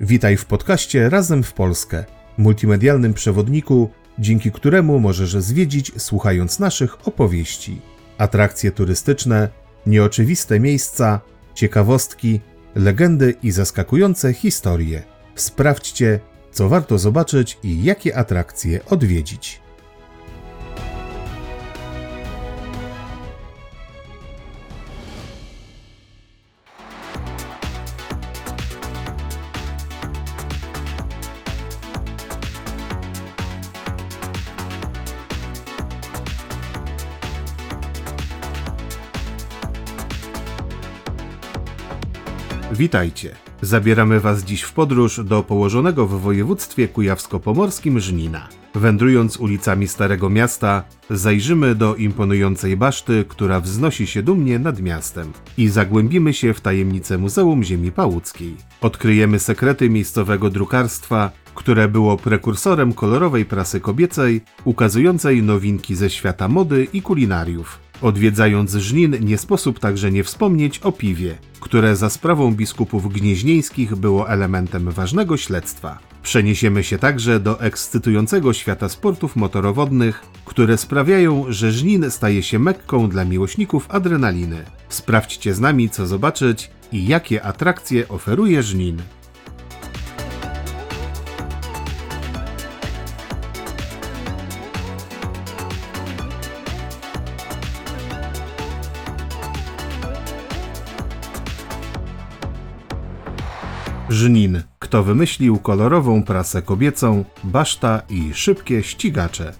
Witaj w podcaście Razem w Polskę, multimedialnym przewodniku, dzięki któremu możesz zwiedzić słuchając naszych opowieści. Atrakcje turystyczne, nieoczywiste miejsca, ciekawostki, legendy i zaskakujące historie. Sprawdźcie, co warto zobaczyć i jakie atrakcje odwiedzić. Witajcie. Zabieramy Was dziś w podróż do położonego w województwie kujawsko-pomorskim Żnina. Wędrując ulicami Starego Miasta, zajrzymy do imponującej baszty, która wznosi się dumnie nad miastem i zagłębimy się w tajemnice Muzeum Ziemi Pałuckiej. Odkryjemy sekrety miejscowego drukarstwa, które było prekursorem kolorowej prasy kobiecej, ukazującej nowinki ze świata mody i kulinariów. Odwiedzając Żnin nie sposób także nie wspomnieć o piwie, które za sprawą biskupów gnieźnieńskich było elementem ważnego śledztwa. Przeniesiemy się także do ekscytującego świata sportów motorowodnych, które sprawiają, że Żnin staje się mekką dla miłośników adrenaliny. Sprawdźcie z nami, co zobaczyć i jakie atrakcje oferuje Żnin. Żnin. Kto wymyślił kolorową prasę kobiecą, baszta i szybkie ścigacze?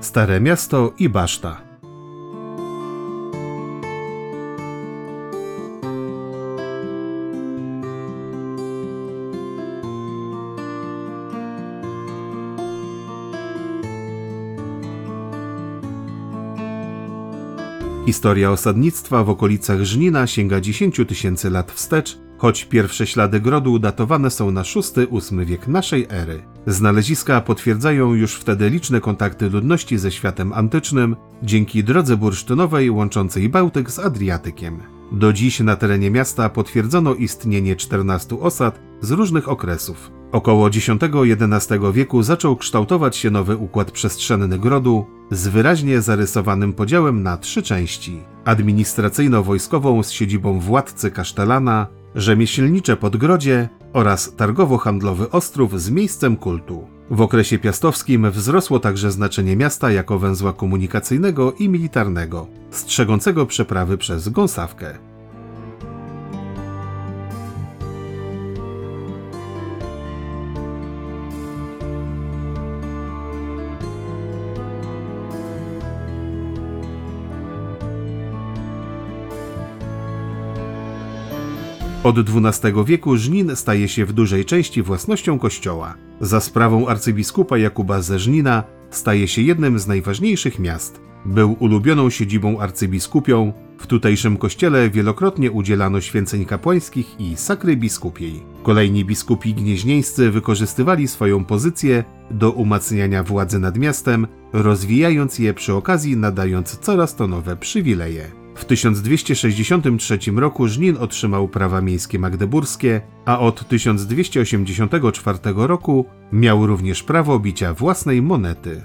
Stare miasto i baszta. Historia osadnictwa w okolicach Żnina sięga 10 tysięcy lat wstecz, choć pierwsze ślady grodu datowane są na VI-VIII wiek naszej ery. Znaleziska potwierdzają już wtedy liczne kontakty ludności ze światem antycznym dzięki drodze bursztynowej łączącej Bałtyk z Adriatykiem. Do dziś na terenie miasta potwierdzono istnienie 14 osad z różnych okresów. Około X-XI wieku zaczął kształtować się nowy układ przestrzenny grodu z wyraźnie zarysowanym podziałem na trzy części: administracyjno-wojskową z siedzibą władcy kasztelana, rzemieślnicze podgrodzie oraz targowo-handlowy ostrów z miejscem kultu. W okresie piastowskim wzrosło także znaczenie miasta jako węzła komunikacyjnego i militarnego, strzegącego przeprawy przez gąsawkę. Od XII wieku Żnin staje się w dużej części własnością kościoła. Za sprawą arcybiskupa Jakuba ze Żnina staje się jednym z najważniejszych miast. Był ulubioną siedzibą arcybiskupią, w tutejszym kościele wielokrotnie udzielano święceń kapłańskich i sakry biskupiej. Kolejni biskupi gnieźnieńscy wykorzystywali swoją pozycję do umacniania władzy nad miastem, rozwijając je przy okazji nadając coraz to nowe przywileje. W 1263 roku Żnin otrzymał prawa miejskie magdeburskie, a od 1284 roku miał również prawo bicia własnej monety.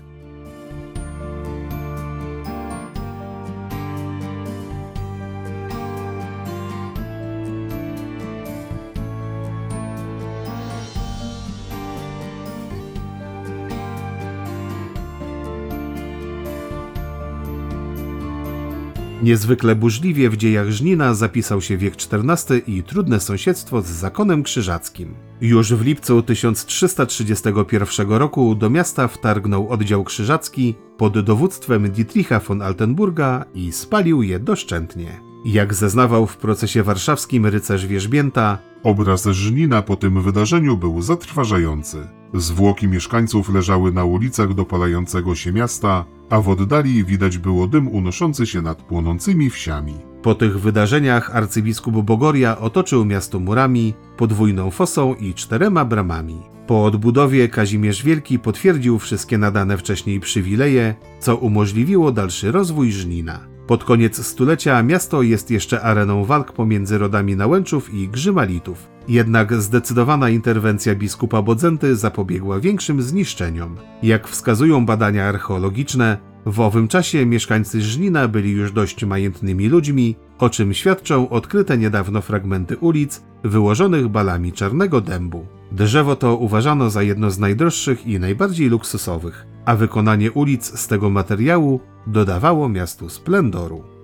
Niezwykle burzliwie w dziejach Żnina zapisał się wiek XIV i trudne sąsiedztwo z zakonem krzyżackim. Już w lipcu 1331 roku do miasta wtargnął oddział krzyżacki pod dowództwem Dietricha von Altenburga i spalił je doszczętnie. Jak zeznawał w procesie warszawskim rycerz Wierzbięta, Obraz Żnina po tym wydarzeniu był zatrważający. Zwłoki mieszkańców leżały na ulicach dopalającego się miasta, a w oddali widać było dym unoszący się nad płonącymi wsiami. Po tych wydarzeniach arcybiskup Bogoria otoczył miasto murami, podwójną fosą i czterema bramami. Po odbudowie Kazimierz Wielki potwierdził wszystkie nadane wcześniej przywileje, co umożliwiło dalszy rozwój Żnina. Pod koniec stulecia miasto jest jeszcze areną walk pomiędzy rodami Nałęczów i Grzymalitów. Jednak zdecydowana interwencja biskupa Bodzenty zapobiegła większym zniszczeniom. Jak wskazują badania archeologiczne, w owym czasie mieszkańcy Żnina byli już dość majętnymi ludźmi, o czym świadczą odkryte niedawno fragmenty ulic wyłożonych balami czarnego dębu. Drzewo to uważano za jedno z najdroższych i najbardziej luksusowych, a wykonanie ulic z tego materiału dodawało miastu splendoru.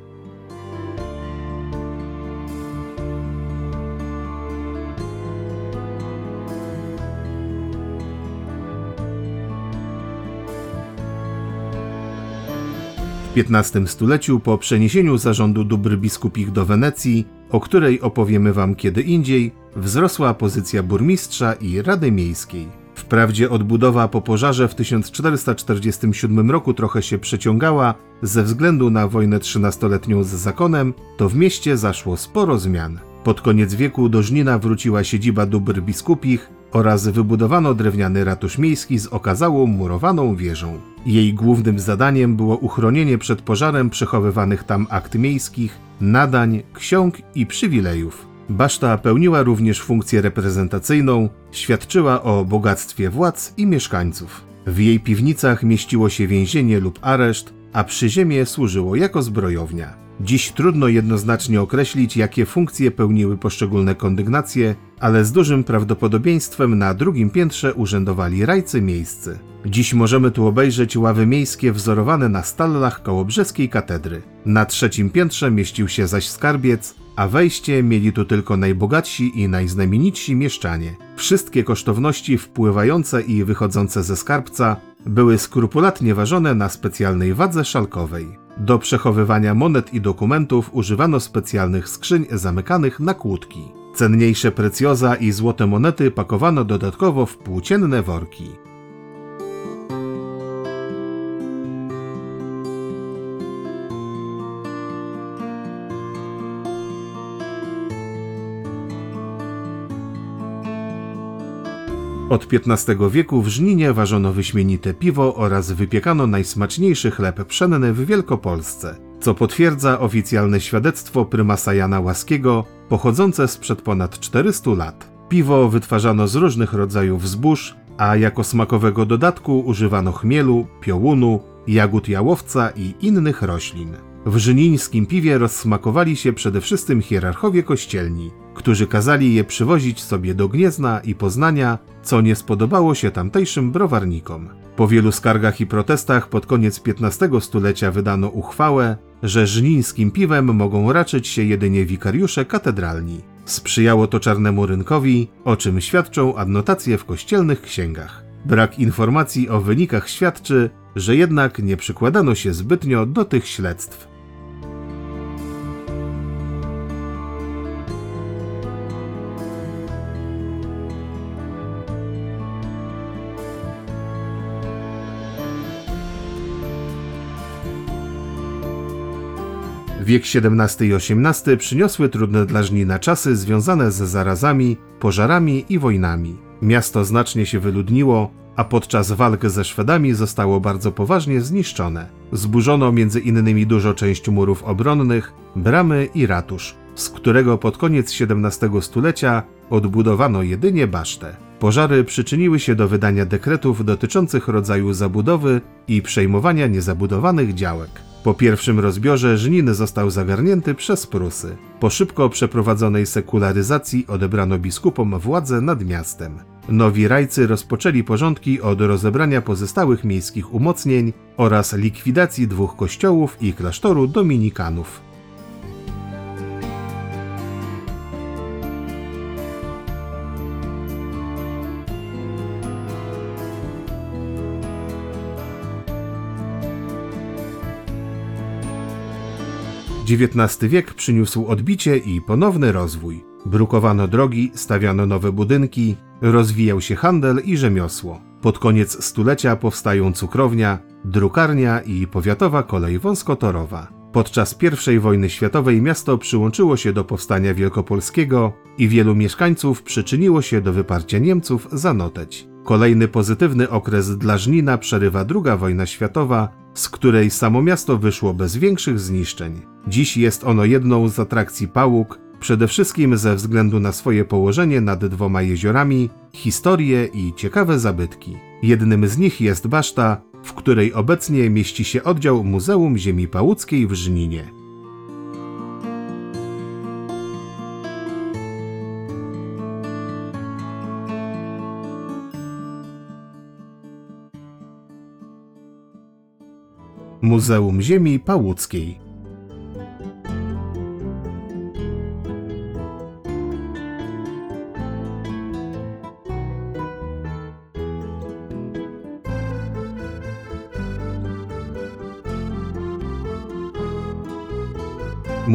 W XV stuleciu po przeniesieniu zarządu dóbr biskupich do Wenecji, o której opowiemy wam kiedy indziej, wzrosła pozycja burmistrza i rady miejskiej. Wprawdzie odbudowa po pożarze w 1447 roku trochę się przeciągała ze względu na wojnę trzynastoletnią z zakonem, to w mieście zaszło sporo zmian. Pod koniec wieku do Żnina wróciła siedziba dóbr biskupich oraz wybudowano drewniany ratusz miejski z okazałą murowaną wieżą. Jej głównym zadaniem było uchronienie przed pożarem przechowywanych tam akt miejskich, nadań, ksiąg i przywilejów. Baszta pełniła również funkcję reprezentacyjną, świadczyła o bogactwie władz i mieszkańców. W jej piwnicach mieściło się więzienie lub areszt, a przyziemie służyło jako zbrojownia. Dziś trudno jednoznacznie określić, jakie funkcje pełniły poszczególne kondygnacje, ale z dużym prawdopodobieństwem na drugim piętrze urzędowali rajcy miejscy. Dziś możemy tu obejrzeć ławy miejskie wzorowane na stallach koło brzeskiej katedry. Na trzecim piętrze mieścił się zaś skarbiec, a wejście mieli tu tylko najbogatsi i najznamienitsi mieszczanie. Wszystkie kosztowności wpływające i wychodzące ze skarbca były skrupulatnie ważone na specjalnej wadze szalkowej. Do przechowywania monet i dokumentów używano specjalnych skrzyń zamykanych na kłódki. Cenniejsze precjoza i złote monety pakowano dodatkowo w płócienne worki. Od XV wieku w Żninie ważono wyśmienite piwo oraz wypiekano najsmaczniejszy chleb pszenny w Wielkopolsce, co potwierdza oficjalne świadectwo prymasa Jana Łaskiego pochodzące sprzed ponad 400 lat. Piwo wytwarzano z różnych rodzajów zbóż, a jako smakowego dodatku używano chmielu, piołunu, jagód jałowca i innych roślin. W żynińskim piwie rozsmakowali się przede wszystkim hierarchowie kościelni, którzy kazali je przywozić sobie do Gniezna i Poznania, co nie spodobało się tamtejszym browarnikom. Po wielu skargach i protestach pod koniec XV stulecia wydano uchwałę, że żnińskim piwem mogą raczyć się jedynie wikariusze katedralni. Sprzyjało to czarnemu rynkowi, o czym świadczą adnotacje w kościelnych księgach. Brak informacji o wynikach świadczy, że jednak nie przykładano się zbytnio do tych śledztw. Wiek XVII i XVIII przyniosły trudne dla Żnina czasy związane z zarazami, pożarami i wojnami. Miasto znacznie się wyludniło, a podczas walk ze Szwedami zostało bardzo poważnie zniszczone. Zburzono między innymi dużo część murów obronnych, bramy i ratusz, z którego pod koniec XVII stulecia odbudowano jedynie basztę. Pożary przyczyniły się do wydania dekretów dotyczących rodzaju zabudowy i przejmowania niezabudowanych działek. Po pierwszym rozbiorze Żnin został zagarnięty przez Prusy. Po szybko przeprowadzonej sekularyzacji odebrano biskupom władzę nad miastem. Nowi rajcy rozpoczęli porządki od rozebrania pozostałych miejskich umocnień oraz likwidacji dwóch kościołów i klasztoru dominikanów. XIX wiek przyniósł odbicie i ponowny rozwój. Brukowano drogi, stawiano nowe budynki, rozwijał się handel i rzemiosło. Pod koniec stulecia powstają cukrownia, drukarnia i powiatowa kolej wąskotorowa. Podczas I wojny światowej miasto przyłączyło się do powstania wielkopolskiego i wielu mieszkańców przyczyniło się do wyparcia Niemców za Noteć. Kolejny pozytywny okres dla Żnina przerywa II wojna światowa, z której samo miasto wyszło bez większych zniszczeń. Dziś jest ono jedną z atrakcji Pałuk, przede wszystkim ze względu na swoje położenie nad dwoma jeziorami, historię i ciekawe zabytki. Jednym z nich jest baszta, w której obecnie mieści się oddział Muzeum Ziemi Pałuckiej w Żninie. Muzeum Ziemi Pałuckiej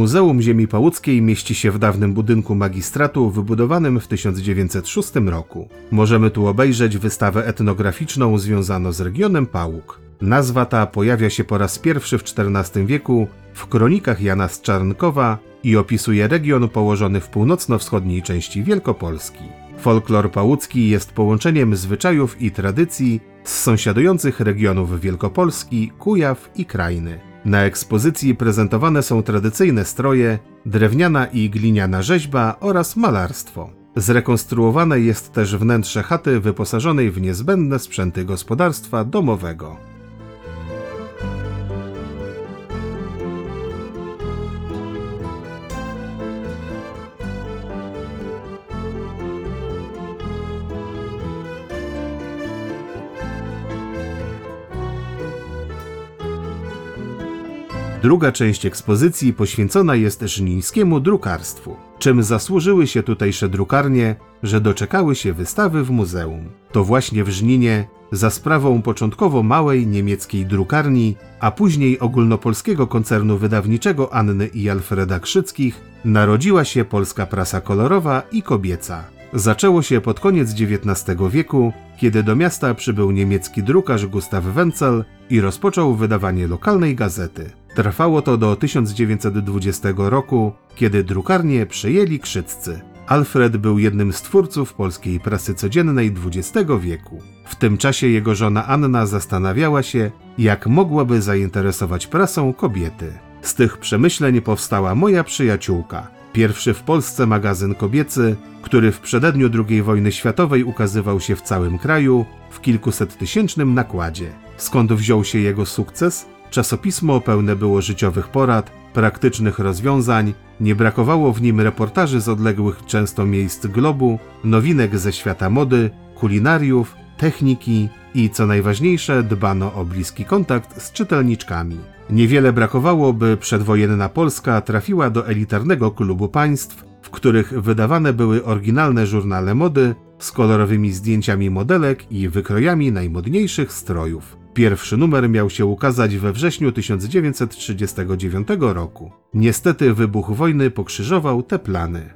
Muzeum Ziemi Pałuckiej mieści się w dawnym budynku magistratu wybudowanym w 1906 roku. Możemy tu obejrzeć wystawę etnograficzną związaną z regionem Pałuk. Nazwa ta pojawia się po raz pierwszy w XIV wieku w kronikach Jana z Czarnkowa i opisuje region położony w północno-wschodniej części Wielkopolski. Folklor pałucki jest połączeniem zwyczajów i tradycji z sąsiadujących regionów Wielkopolski, Kujaw i Krajny. Na ekspozycji prezentowane są tradycyjne stroje, drewniana i gliniana rzeźba oraz malarstwo. Zrekonstruowane jest też wnętrze chaty wyposażonej w niezbędne sprzęty gospodarstwa domowego. Druga część ekspozycji poświęcona jest żnińskiemu drukarstwu. Czym zasłużyły się tutejsze drukarnie, że doczekały się wystawy w muzeum? To właśnie w Żninie, za sprawą początkowo małej niemieckiej drukarni, a później ogólnopolskiego koncernu wydawniczego Anny i Alfreda Krzyckich, narodziła się polska prasa kolorowa i kobieca. Zaczęło się pod koniec XIX wieku, kiedy do miasta przybył niemiecki drukarz Gustav Wenzel i rozpoczął wydawanie lokalnej gazety. Trwało to do 1920 roku, kiedy drukarnię przejęli krzyccy. Alfred był jednym z twórców polskiej prasy codziennej XX wieku. W tym czasie jego żona Anna zastanawiała się, jak mogłaby zainteresować prasą kobiety. Z tych przemyśleń powstała moja przyjaciółka, pierwszy w Polsce magazyn kobiecy, który w przededniu II wojny światowej ukazywał się w całym kraju w kilkusettysięcznym nakładzie. Skąd wziął się jego sukces? Czasopismo pełne było życiowych porad, praktycznych rozwiązań, nie brakowało w nim reportaży z odległych często miejsc globu, nowinek ze świata mody, kulinariów, techniki i co najważniejsze dbano o bliski kontakt z czytelniczkami. Niewiele brakowało, by przedwojenna Polska trafiła do elitarnego klubu państw, w których wydawane były oryginalne żurnale mody z kolorowymi zdjęciami modelek i wykrojami najmodniejszych strojów. Pierwszy numer miał się ukazać we wrześniu 1939 roku. Niestety wybuch wojny pokrzyżował te plany.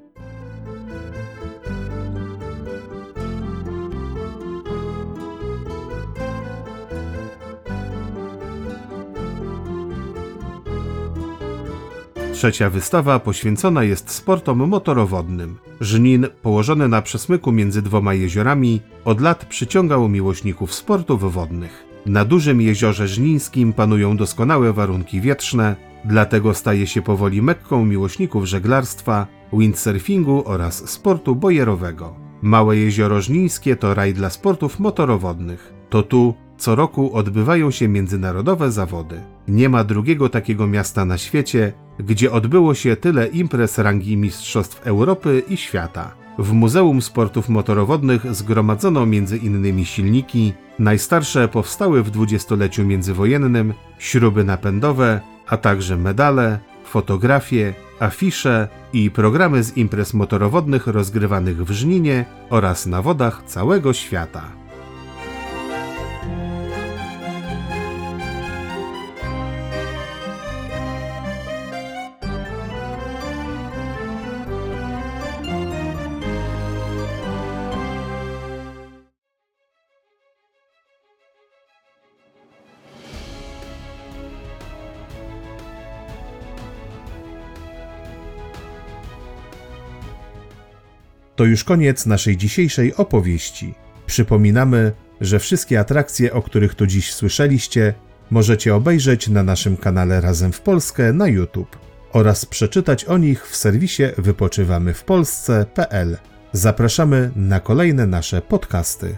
Trzecia wystawa poświęcona jest sportom motorowodnym. Żnin, położony na przesmyku między dwoma jeziorami, od lat przyciągał miłośników sportów wodnych. Na dużym jeziorze żnińskim panują doskonałe warunki wietrzne, dlatego staje się powoli mekką miłośników żeglarstwa, windsurfingu oraz sportu bojerowego. Małe jezioro żnińskie to raj dla sportów motorowodnych. To tu co roku odbywają się międzynarodowe zawody. Nie ma drugiego takiego miasta na świecie, gdzie odbyło się tyle imprez rangi Mistrzostw Europy i świata. W Muzeum Sportów Motorowodnych zgromadzono m.in. silniki, najstarsze powstały w dwudziestoleciu międzywojennym, śruby napędowe, a także medale, fotografie, afisze i programy z imprez motorowodnych rozgrywanych w Żninie oraz na wodach całego świata. To już koniec naszej dzisiejszej opowieści. Przypominamy, że wszystkie atrakcje, o których tu dziś słyszeliście, możecie obejrzeć na naszym kanale Razem w Polskę na YouTube oraz przeczytać o nich w serwisie wypoczywamywpolsce.pl. Zapraszamy na kolejne nasze podcasty.